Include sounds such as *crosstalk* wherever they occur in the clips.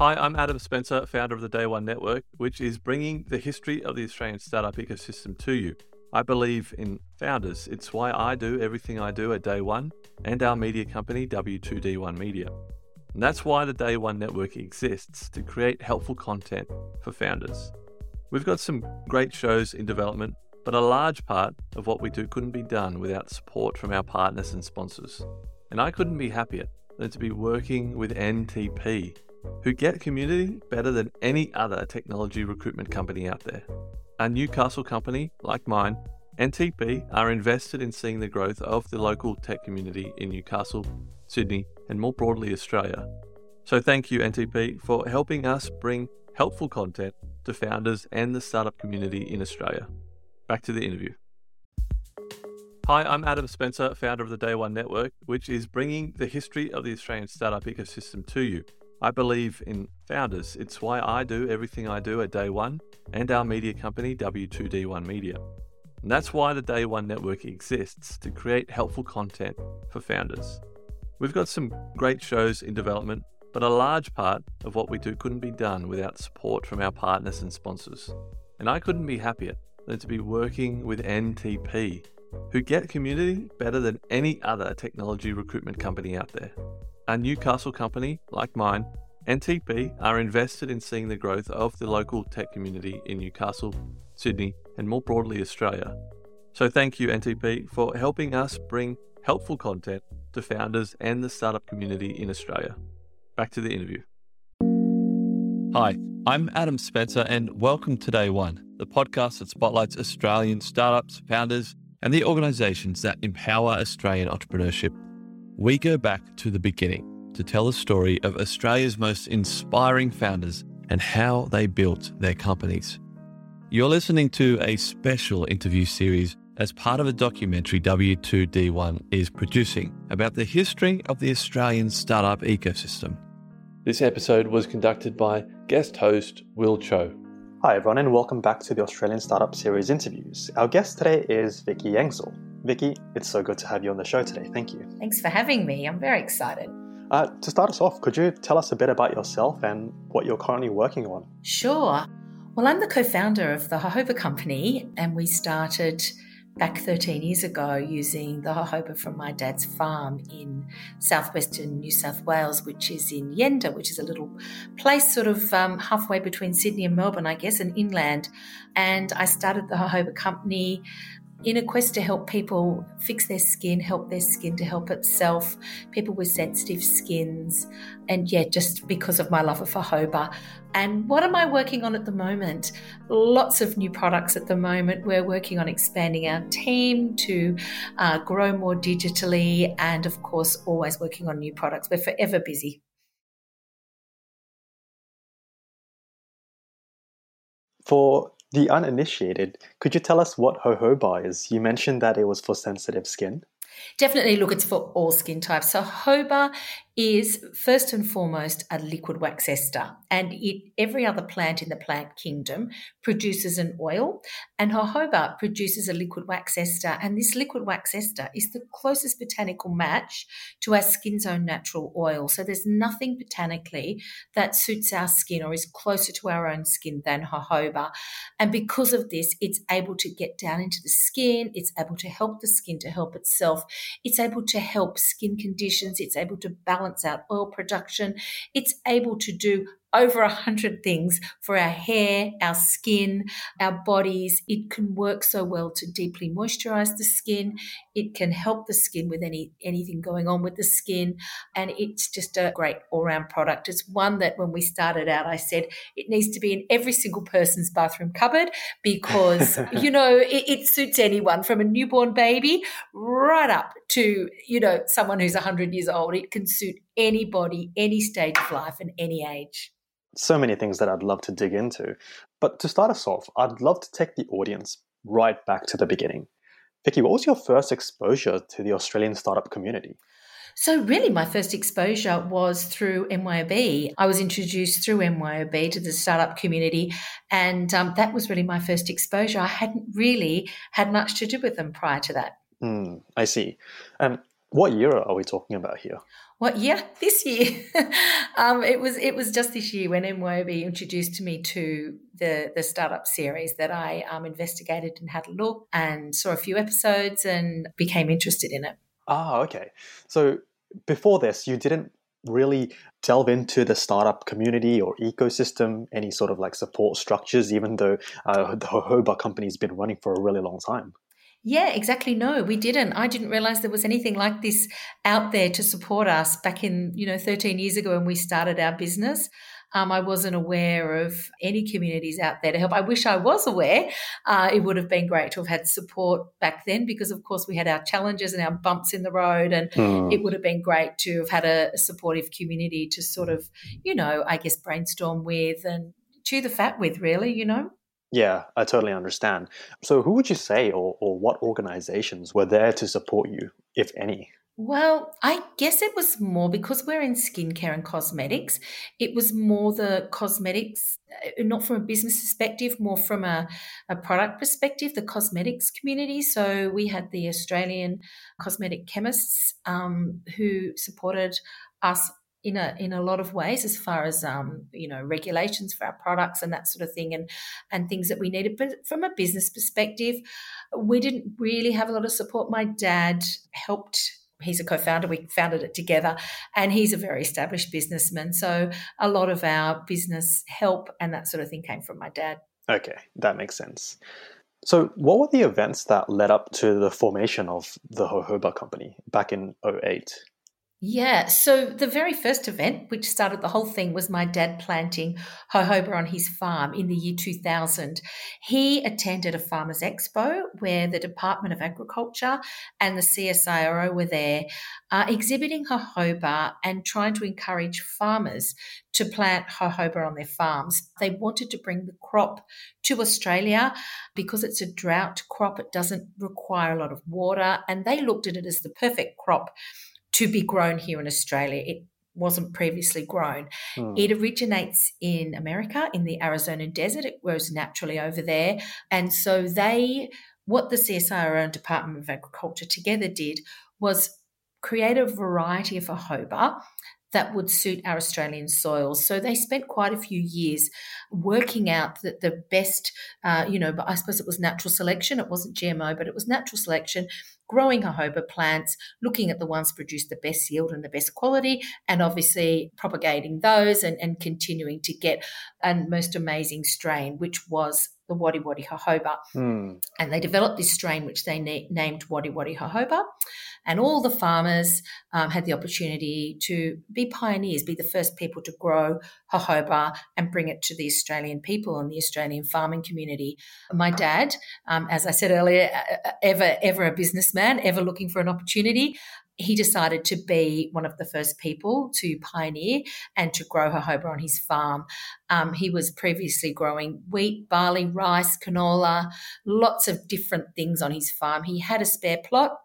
Hi, I'm Adam Spencer, founder of the Day One Network, which is bringing the history of the Australian startup ecosystem to you. I believe in founders. It's why I do everything I do at Day One and our media company, W2D1 Media. And that's why the Day One Network exists to create helpful content for founders. We've got some great shows in development, but a large part of what we do couldn't be done without support from our partners and sponsors. And I couldn't be happier than to be working with NTP, who get community better than any other technology recruitment company out there. A Newcastle company like mine, NTP are invested in seeing the growth of the local tech community in Newcastle, Sydney, and more broadly Australia. So thank you, NTP, for helping us bring helpful content to founders and the startup community in Australia. Back to the interview. Hi, I'm Adam Spencer, founder of the Day One Network, which is bringing the history of the Australian startup ecosystem to you. I believe in founders. It's why I do everything I do at Day One and our media company, W2D1 Media. And that's why the Day One Network exists to create helpful content for founders. We've got some great shows in development, but a large part of what we do couldn't be done without support from our partners and sponsors. And I couldn't be happier than to be working with NTP, who get community better than any other technology recruitment company out there. A Newcastle company like mine, NTP are invested in seeing the growth of the local tech community in Newcastle, Sydney, and more broadly Australia. So thank you, NTP, for helping us bring helpful content to founders and the startup community in Australia. Back to the interview. Hi, I'm Adam Spencer, and welcome to Day One, the podcast that spotlights Australian startups, founders, and the organizations that empower Australian entrepreneurship. We go back to the beginning to tell the story of Australia's most inspiring founders and how they built their companies. You're listening to a special interview series as part of a documentary W2D1 is producing about the history of the Australian startup ecosystem. This episode was conducted by guest host Will Tjo. Hi, everyone, and welcome back to the Australian Startup Series interviews. Our guest today is Vicki Engsall. Vicki, it's so good to have you on the show today. Thank you. Thanks for having me. I'm very excited. Uh, to start us off, could you tell us a bit about yourself and what you're currently working on? Sure. Well, I'm the co founder of the Jojoba Company, and we started back 13 years ago using the jojoba from my dad's farm in southwestern New South Wales, which is in Yenda, which is a little place sort of um, halfway between Sydney and Melbourne, I guess, and inland. And I started the jojoba company in a quest to help people fix their skin, help their skin to help itself, people with sensitive skins, and yeah, just because of my love of jojoba. And what am I working on at the moment? Lots of new products at the moment. We're working on expanding our team to uh, grow more digitally, and of course, always working on new products. We're forever busy. For the uninitiated, could you tell us what jojoba is? You mentioned that it was for sensitive skin. Definitely look, it's for all skin types. So, jojoba is first and foremost a liquid wax ester, and it every other plant in the plant kingdom produces an oil, and jojoba produces a liquid wax ester, and this liquid wax ester is the closest botanical match to our skin's own natural oil. So there's nothing botanically that suits our skin or is closer to our own skin than jojoba, and because of this, it's able to get down into the skin. It's able to help the skin to help itself. It's able to help skin conditions. It's able to balance balance out oil production. It's able to do over a hundred things for our hair, our skin, our bodies. It can work so well to deeply moisturize the skin. It can help the skin with any anything going on with the skin, and it's just a great all-round product. It's one that when we started out, I said it needs to be in every single person's bathroom cupboard because *laughs* you know it, it suits anyone from a newborn baby right up to you know someone who's 100 years old. It can suit anybody, any stage of life, and any age so many things that I'd love to dig into. But to start us off, I'd love to take the audience right back to the beginning. Vicki, what was your first exposure to the Australian startup community? So, really, my first exposure was through MYOB. I was introduced through MYOB to the startup community, and um, that was really my first exposure. I hadn't really had much to do with them prior to that. Mm, I see. Um, What year are we talking about here? What year? This year. *laughs* um, it was it was just this year when MYOB introduced me to the the startup series that I um, investigated and had a look and saw a few episodes and became interested in it. Ah, okay. So before this, you didn't really delve into the startup community or ecosystem, any sort of like support structures, even though uh, the jojoba company's been running for a really long time. Yeah, exactly. No, we didn't. I didn't realize there was anything like this out there to support us back in, you know, 13 years ago when we started our business. Um, I wasn't aware of any communities out there to help. I wish I was aware. Uh, it would have been great to have had support back then because, of course, we had our challenges and our bumps in the road. And mm. it would have been great to have had a, a supportive community to sort of, you know, I guess brainstorm with and chew the fat with, really, you know? Yeah, I totally understand. So, who would you say, or, or what organizations were there to support you, if any? Well, I guess it was more because we're in skincare and cosmetics. It was more the cosmetics, uh, not from a business perspective, more from a, a product perspective, the cosmetics community. So we had the Australian cosmetic chemists um, who supported us in a in a lot of ways as far as um, you know regulations for our products and that sort of thing and and things that we needed. But from a business perspective we didn't really have a lot of support. My dad helped he's a co-founder we founded it together and he's a very established businessman. So a lot of our business help and that sort of thing came from my dad. Okay that makes sense. So what were the events that led up to the formation of the jojoba company back in 08 yeah. So the very first event, which started the whole thing, was my dad planting jojoba on his farm in the year 2000. He attended a farmers expo where the Department of Agriculture and the CSIRO were there uh, exhibiting jojoba and trying to encourage farmers to plant jojoba on their farms. They wanted to bring the crop to Australia because it's a drought crop. It doesn't require a lot of water. And they looked at it as the perfect crop to be grown here in Australia. It wasn't previously grown. Hmm. It originates in America, in the Arizona desert. It grows naturally over there. And so they, what the CSIRO and Department of Agriculture together did was create a variety of a jojoba that would suit our Australian soils. So they spent quite a few years working out that the best, uh, you know, but I suppose it was natural selection. It wasn't GMO, but it was natural selection growing jojoba plants, looking at the ones produce the best yield and the best quality, and obviously propagating those and, and continuing to get a most amazing strain, which was the Wadi Wadi jojoba. Mm. And they developed this strain, which they na- named Wadi Wadi jojoba. And all the farmers um, had the opportunity to be pioneers, be the first people to grow jojoba and bring it to the Australian people and the Australian farming community. My dad, um, as I said earlier, ever ever a businessman, ever looking for an opportunity, he decided to be one of the first people to pioneer and to grow jojoba on his farm. Um, he was previously growing wheat, barley, rice, canola, lots of different things on his farm. He had a spare plot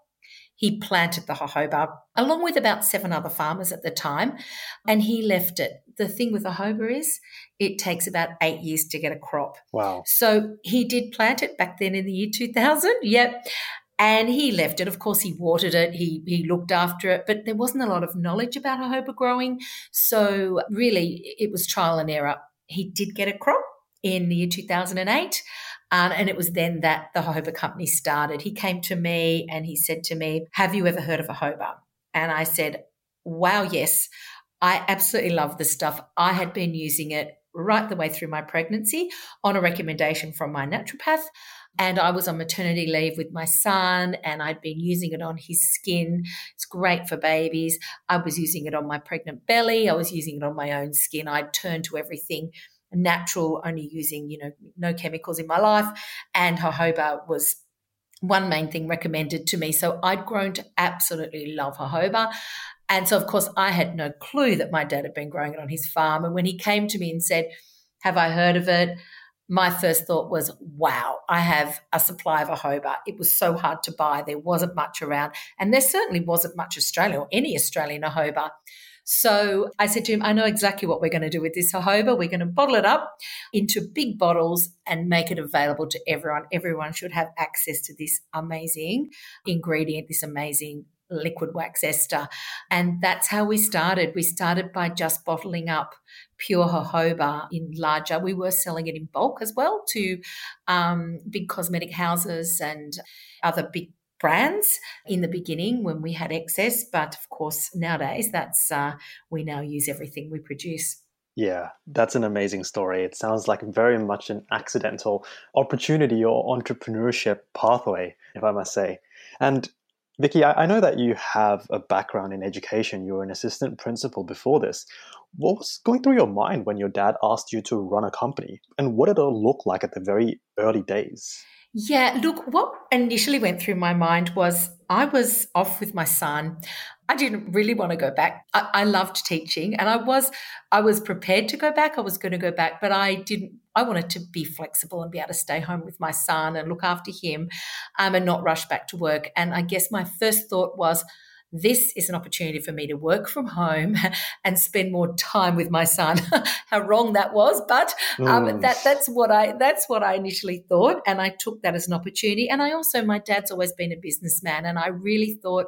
he planted the jojoba along with about seven other farmers at the time, and he left it. The thing with jojoba is it takes about eight years to get a crop. Wow. So he did plant it back then in the year 2000. Yep. And he left it. Of course, he watered it. He he looked after it, but there wasn't a lot of knowledge about jojoba growing. So really, it was trial and error. He did get a crop in the year 2008. Um, and it was then that the jojoba company started. He came to me and he said to me, Have you ever heard of a jojoba? And I said, Wow, yes. I absolutely love this stuff. I had been using it right the way through my pregnancy on a recommendation from my naturopath. And I was on maternity leave with my son, and I'd been using it on his skin. It's great for babies. I was using it on my pregnant belly. I was using it on my own skin. I'd turned to everything natural, only using, you know, no chemicals in my life. And jojoba was one main thing recommended to me. So I'd grown to absolutely love jojoba. And so, of course, I had no clue that my dad had been growing it on his farm. And when he came to me and said, Have I heard of it? My first thought was, wow, I have a supply of jojoba. It was so hard to buy. There wasn't much around. And there certainly wasn't much Australian or any Australian jojoba. So I said to him, I know exactly what we're going to do with this jojoba. We're going to bottle it up into big bottles and make it available to everyone. Everyone should have access to this amazing ingredient, this amazing liquid wax ester. And that's how we started. We started by just bottling up pure jojoba in larger. We were selling it in bulk as well to um, big cosmetic houses and other big brands in the beginning when we had excess. But of course, nowadays, that's uh, we now use everything we produce. Yeah, that's an amazing story. It sounds like very much an accidental opportunity or entrepreneurship pathway, if I must say. And Vicki, I, know that you have a background in education. You were an assistant principal before this. What was going through your mind when your dad asked you to run a company? And what did it look like at the very early days? Yeah, look, what initially went through my mind was I was off with my son. I didn't really want to go back. I, I, loved teaching and I was I was prepared to go back. I was going to go back, but I didn't I wanted to be flexible and be able to stay home with my son and look after him um, and not rush back to work. And I guess my first thought was this is an opportunity for me to work from home *laughs* and spend more time with my son. *laughs* How wrong that was, but um, mm. that that's what I that's what I initially thought, and I took that as an opportunity. And I also, my dad's always been a businessman, and I really thought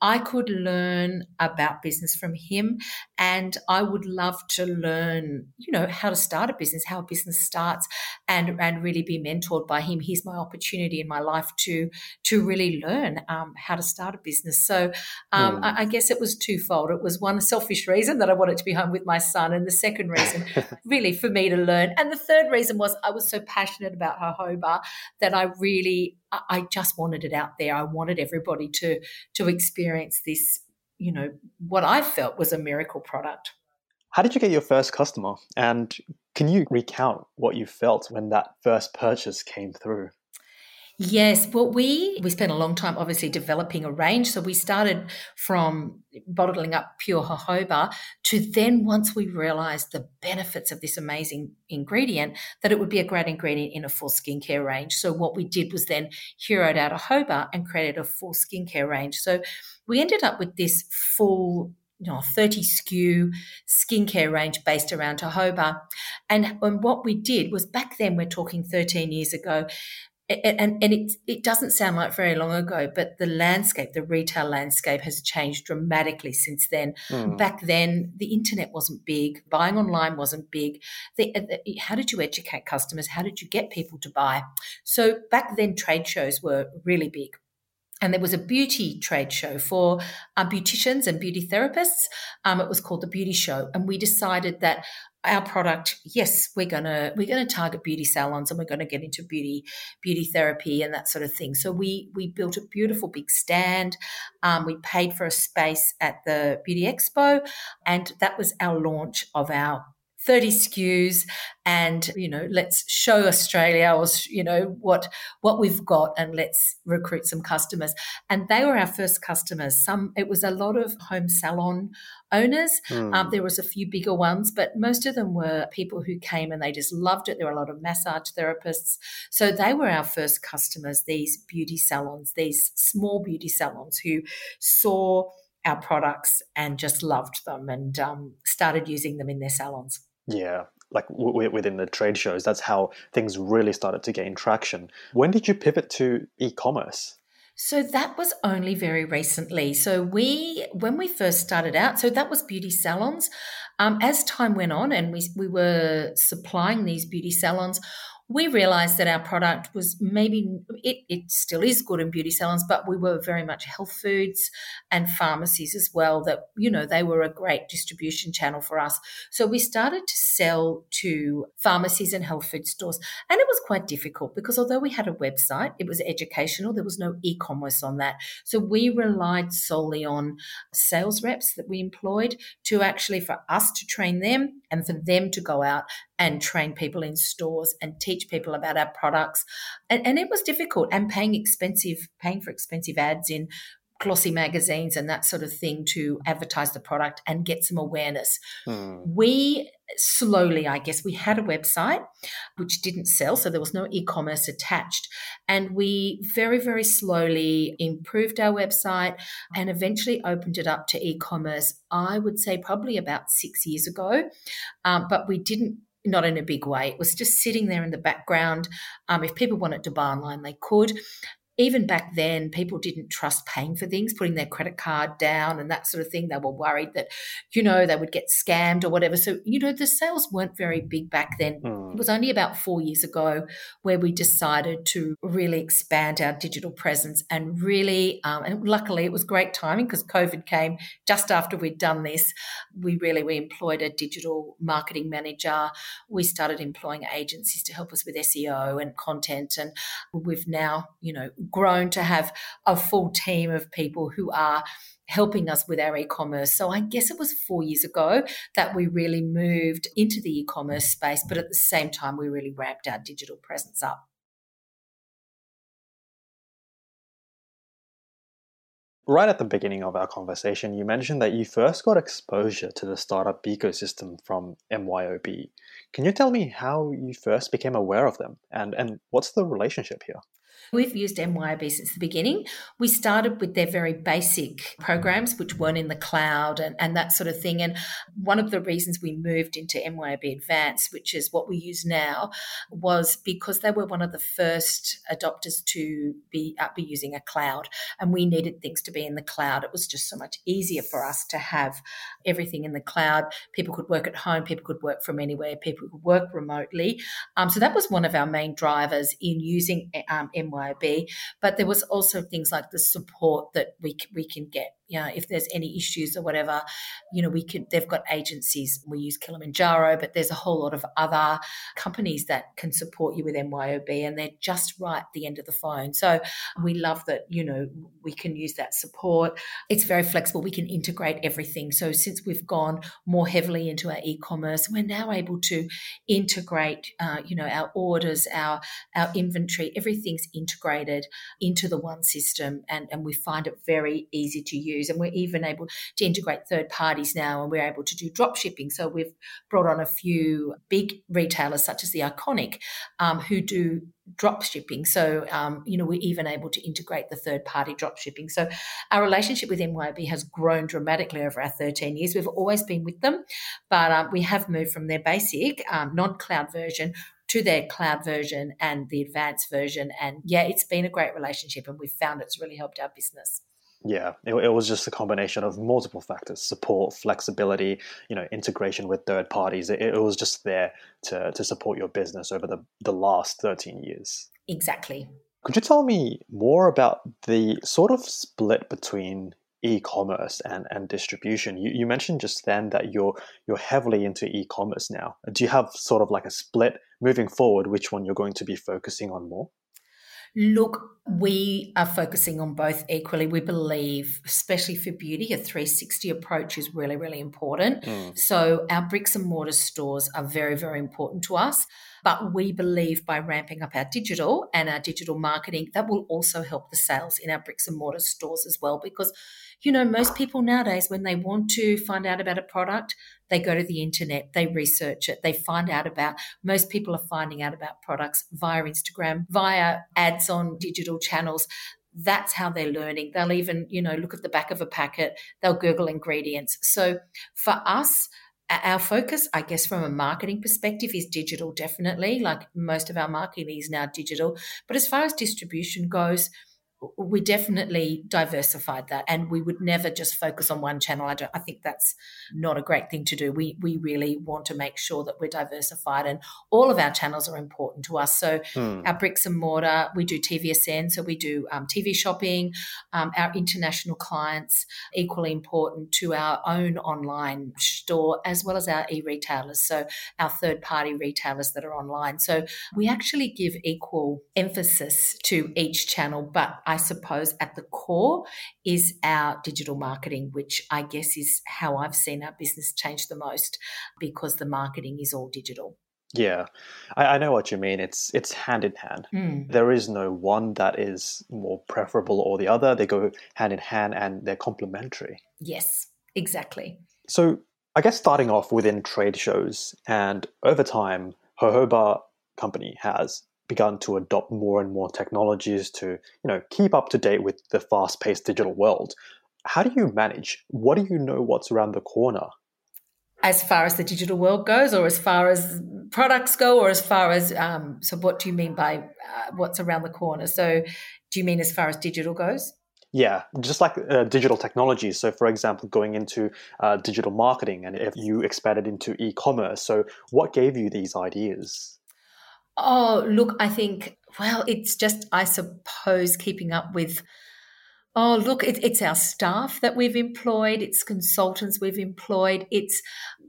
I could learn about business from him and I would love to learn, you know, how to start a business, how a business starts and, and really be mentored by him. He's my opportunity in my life to, to really learn um, how to start a business. So um, mm. I, I, guess it was twofold. It was one selfish reason that I wanted to be home with my son and the second reason *laughs* really for me to learn. And the third reason was I was so passionate about her jojoba that I really I just wanted it out there. I wanted everybody to to experience this, you know, what I felt was a miracle product. How did you get your first customer? And can you recount what you felt when that first purchase came through? Yes, well, we we spent a long time obviously developing a range. So we started from bottling up pure jojoba to then once we realized the benefits of this amazing ingredient, that it would be a great ingredient in a full skincare range. So what we did was then heroed out a jojoba and created a full skincare range. So we ended up with this full you know, 30 SKU skincare range based around jojoba. And, and what we did was back then, we're talking 13 years ago, and and it it doesn't sound like very long ago, but the landscape, the retail landscape, has changed dramatically since then. Mm. Back then, the internet wasn't big, buying online wasn't big. The, the, how did you educate customers? How did you get people to buy? So back then, trade shows were really big. And there was a beauty trade show for uh, beauticians and beauty therapists. Um, it was called the Beauty Show, and we decided that our product, yes, we're gonna we're gonna target beauty salons and we're gonna get into beauty beauty therapy and that sort of thing. So we we built a beautiful big stand. Um, we paid for a space at the Beauty Expo, and that was our launch of our 30 SKUs and you know let's show Australia or you know what what we've got and let's recruit some customers. And they were our first customers. Some it was a lot of home salon owners. Mm. um, there was a few bigger ones but most of them were people who came and they just loved it. There were a lot of massage therapists. So they were our first customers these beauty salons these small beauty salons who saw our products and just loved them and um, started using them in their salons yeah, like w- within the trade shows, that's how things really started to gain traction. When did you pivot to e-commerce? So that was only very recently. So we, when we first started out, so that was beauty salons. Um, as time went on, and we we were supplying these beauty salons, we realized that our product was maybe it, it still is good in beauty salons but we were very much health foods and pharmacies as well that you know they were a great distribution channel for us. So we started to sell to pharmacies and health food stores. And it was quite difficult because although we had a website it was educational there was no e-commerce on that. So we relied solely on sales reps that we employed to actually for us to train them and for them to go out and train people in stores and teach people about our products. And, and it was difficult and paying expensive, paying for expensive ads in glossy magazines and that sort of thing to advertise the product and get some awareness. Hmm. We slowly, I guess, we had a website which didn't sell, so there was no e commerce attached. And we very, very slowly improved our website and eventually opened it up to e commerce, I would say probably about six years ago. Um, but we didn't not in a big way. It was just sitting there in the background. Um, if people wanted to buy online, they could. Even back then, people didn't trust paying for things, putting their credit card down and that sort of thing. They were worried that, you know, they would get scammed or whatever. So, you know, the sales weren't very big back then. Mm. It was only about four years ago where we decided to really expand our digital presence and really, um, and luckily it was great timing because COVID came just after we'd done this. We really, we employed a digital marketing manager. We started employing agencies to help us with SEO and content. And we've now, you know, grown to have a full team of people who are helping us with our e-commerce. So I guess it was 4 years ago that we really moved into the e-commerce space, but at the same time we really ramped our digital presence up. Right at the beginning of our conversation, you mentioned that you first got exposure to the startup ecosystem from MYOB. Can you tell me how you first became aware of them and, and what's the relationship here? We've used MYOB since the beginning. We started with their very basic programs, which weren't in the cloud and, and that sort of thing. And one of the reasons we moved into MYOB Advanced, which is what we use now, was because they were one of the first adopters to be, uh, be using a cloud. And we needed things to be in the cloud. It was just so much easier for us to have everything in the cloud. People could work at home, people could work from anywhere, people could work remotely. Um, so that was one of our main drivers in using um, MYOB. But there was also things like the support that we we can get you know, if there's any issues or whatever, you know, we could, they've got agencies. We use Kilimanjaro, but there's a whole lot of other companies that can support you with MYOB and they're just right at the end of the phone. So we love that, you know, we can use that support. It's very flexible. We can integrate everything. So since we've gone more heavily into our e-commerce, we're now able to integrate, uh, you know, our orders, our, our inventory, everything's integrated into the one system and, and we find it very easy to use And we're even able to integrate third parties now and we're able to do drop shipping. So we've brought on a few big retailers, such as the Iconic, um, who do drop shipping. So, um, you know, we're even able to integrate the third party drop shipping. So, our relationship with MYOB has grown dramatically over our 13 years. We've always been with them, but um, we have moved from their basic um, non cloud version to their cloud version and the advanced version. And yeah, it's been a great relationship and we've found it's really helped our business. Yeah, it, it, was just a combination of multiple factors: support, flexibility, you know, integration with third parties. It, it was just there to to support your business over the the last thirteen years. Exactly. Could you tell me more about the sort of split between e-commerce and, and distribution? You, you mentioned just then that you're you're heavily into e-commerce now. Do you have sort of like a split moving forward? Which one you're going to be focusing on more? Look, we are focusing on both equally. We believe, especially for beauty, a 360 approach is really, really important. Mm. So, our bricks and mortar stores are very, very important to us. But we believe by ramping up our digital and our digital marketing, that will also help the sales in our bricks and mortar stores as well. Because, you know, most people nowadays, when they want to find out about a product, they go to the internet, they research it, they find out about, most people are finding out about products via Instagram, via ads on digital channels that's how they're learning. They'll even, you know, look at the back of a packet, they'll Google ingredients. So for us, our focus, I guess, from a marketing perspective is digital, definitely. Like most of our marketing is now digital. But as far as distribution goes, we definitely diversified that and we would never just focus on one channel. I, don't, I think that's not a great thing to do. We, we really want to make sure that we're diversified and all of our channels are important to us. So hmm. our bricks and mortar, we do TVSN, so we do um, TV shopping. Um, our international clients, equally important to our own online store as well as our e-retailers. So our third party retailers that are online. So we actually give equal emphasis to each channel, but I suppose at the core is our digital marketing, which I guess is how I've seen our business change the most because the marketing is all digital. Yeah, I, I, know what you mean. It's it's hand in hand. Mm. There is no one that is more preferable or the other. They go hand in hand and they're complementary. Yes, exactly. So I guess starting off within trade shows and over time, Jojoba company has begun to adopt more and more technologies to you know keep up to date with the fast-paced digital world how do you manage what do you know what's around the corner as far as the digital world goes or as far as products go or as far as um, so what do you mean by uh, what's around the corner so Do you mean as far as digital goes? Yeah, just like uh, digital technology. So, for example, going into uh, digital marketing, and if you expanded into e commerce. So, what gave you these ideas? Oh, look, I think, well, it's just, I suppose, keeping up with Oh, look, it, it's our staff that we've employed, it's consultants we've employed, it's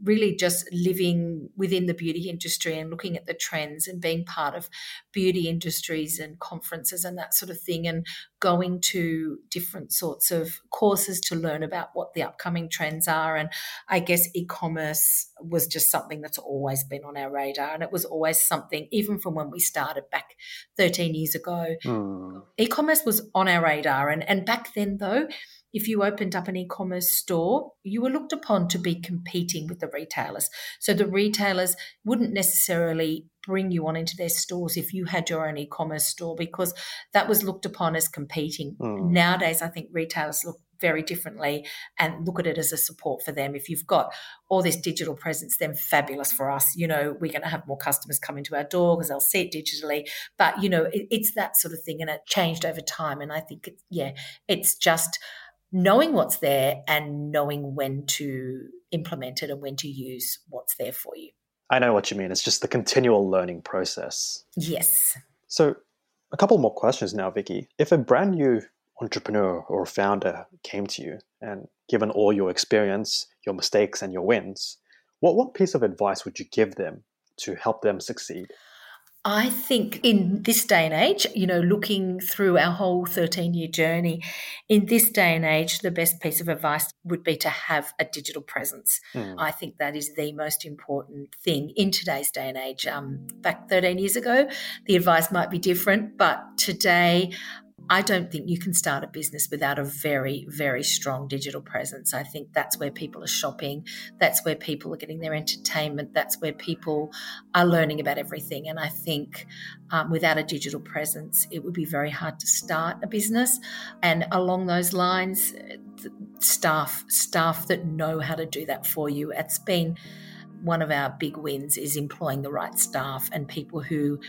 really just living within the beauty industry and looking at the trends and being part of beauty industries and conferences and that sort of thing, and going to different sorts of courses to learn about what the upcoming trends are. And I guess e commerce was just something that's always been on our radar. And it was always something, even from when we started back 13 years ago, mm. e commerce was on our radar. And, and back back then, though, if you opened up an e commerce store, you were looked upon to be competing with the retailers. So the retailers wouldn't necessarily bring you on into their stores if you had your own e commerce store because that was looked upon as competing. Mm. Nowadays, I think retailers look very differently and look at it as a support for them. If you've got all this digital presence, then fabulous for us. You know, we're going to have more customers come into our door because they'll see it digitally. But, you know, it, it's that sort of thing and it changed over time. And I think, it, yeah, it's just knowing what's there and knowing when to implement it and when to use what's there for you. I know what you mean. It's just the continual learning process. Yes. So, a couple more questions now, Vicki. If a brand new entrepreneur or founder came to you and given all your experience, your mistakes, and your wins, what what piece of advice would you give them to help them succeed? I think in this day and age, you know, looking through our whole 13 year journey, in this day and age, the best piece of advice would be to have a digital presence. Mm. I think that is the most important thing in today's day and age. Um, back 13 years ago, the advice might be different, but today, I don't think you can start a business without a very, very strong digital presence. I think that's where people are shopping. That's where people are getting their entertainment. That's where people are learning about everything. And I think um, without a digital presence, it would be very hard to start a business. And along those lines, staff, staff that know how to do that for you. It's been one of our big wins is employing the right staff and people who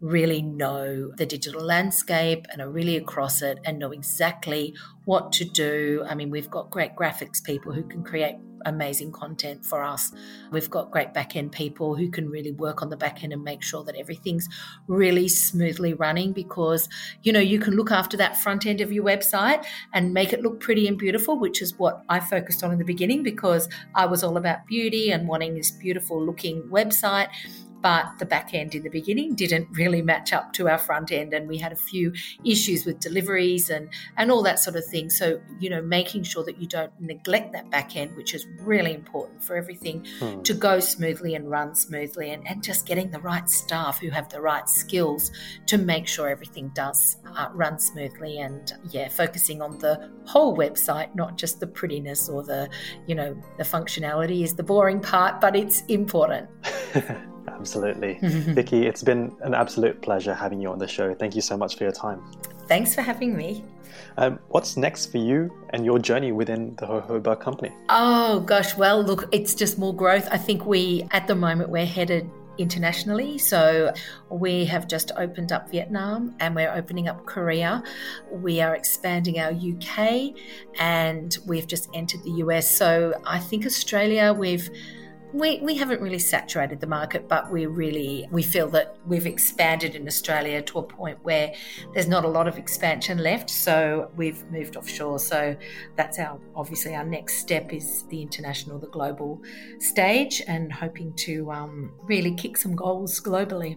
really know the digital landscape and are really across it and know exactly what to do. I mean, we've got great graphics people who can create amazing content for us. We've got great back end people who can really work on the back end and make sure that everything's really smoothly running because, you know, you can look after that front end of your website and make it look pretty and beautiful, which is what I focused on in the beginning because I was all about beauty and wanting this beautiful looking website but the back end in the beginning didn't really match up to our front end and we had a few issues with deliveries and and all that sort of thing so you know making sure that you don't neglect that back end which is really important for everything hmm. to go smoothly and run smoothly and, and just getting the right staff who have the right skills to make sure everything does uh, run smoothly and yeah focusing on the whole website not just the prettiness or the you know the functionality is the boring part but it's important *laughs* Absolutely. *laughs* Vicki, it's been an absolute pleasure having you on the show. Thank you so much for your time. Thanks for having me. Um, what's next for you and your journey within the Jojoba company? Oh, gosh. Well, look, it's just more growth. I think we, at the moment, we're headed internationally. So we have just opened up Vietnam and we're opening up Korea. We are expanding our UK and we've just entered the US. So I think Australia, we've we, we haven't really saturated the market, but we really we feel that we've expanded in Australia to a point where there's not a lot of expansion left. So we've moved offshore. So that's our obviously our next step is the international, the global stage, and hoping to um, really kick some goals globally.